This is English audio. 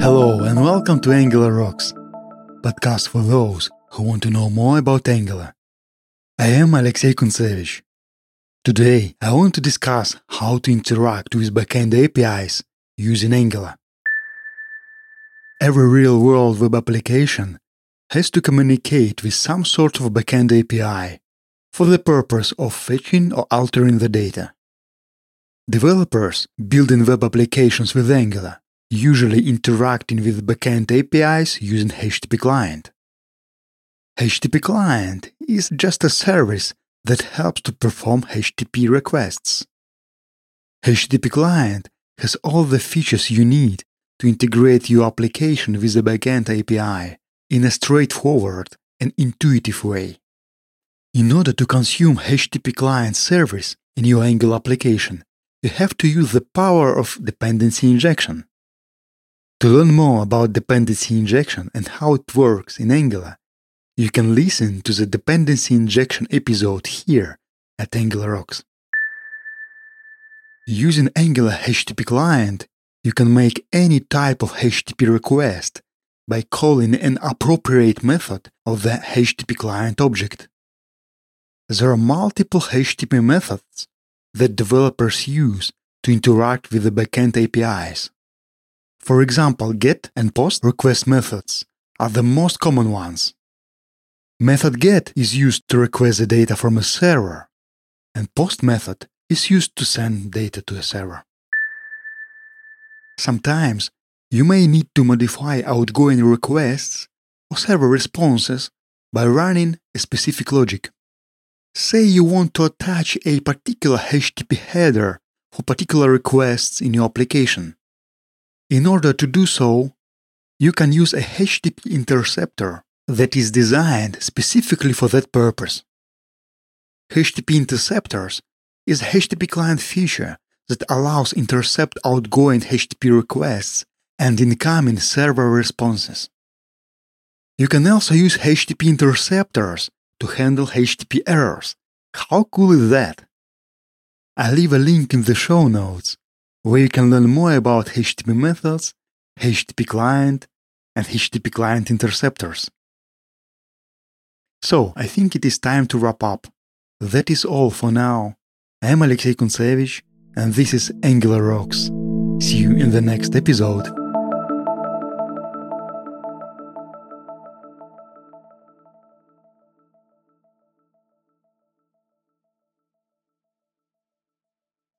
Hello and welcome to Angular Rocks, podcast for those who want to know more about Angular. I am Alexey Kuntsevich. Today, I want to discuss how to interact with backend APIs using Angular. Every real world web application has to communicate with some sort of backend API for the purpose of fetching or altering the data. Developers building web applications with Angular usually interacting with backend APIs using HTTP client. HTTP client is just a service that helps to perform HTTP requests. HTTP client has all the features you need to integrate your application with the backend API in a straightforward and intuitive way. In order to consume HTTP client service in your Angular application, you have to use the power of dependency injection. To learn more about dependency injection and how it works in Angular, you can listen to the dependency injection episode here at Angular Rocks. Using Angular HTTP client, you can make any type of HTTP request by calling an appropriate method of the HTTP client object. There are multiple HTTP methods that developers use to interact with the backend APIs. For example, GET and POST request methods are the most common ones. Method GET is used to request the data from a server, and POST method is used to send data to a server. Sometimes you may need to modify outgoing requests or server responses by running a specific logic. Say you want to attach a particular HTTP header for particular requests in your application. In order to do so, you can use a HTTP interceptor that is designed specifically for that purpose. HTTP interceptors is a HTTP client feature that allows intercept outgoing HTTP requests and incoming server responses. You can also use HTTP interceptors to handle HTTP errors. How cool is that? I'll leave a link in the show notes where you can learn more about HTTP methods, HTTP client, and HTTP client interceptors. So, I think it is time to wrap up. That is all for now. I am Alexey Kuntsevich, and this is Angular Rocks. See you in the next episode.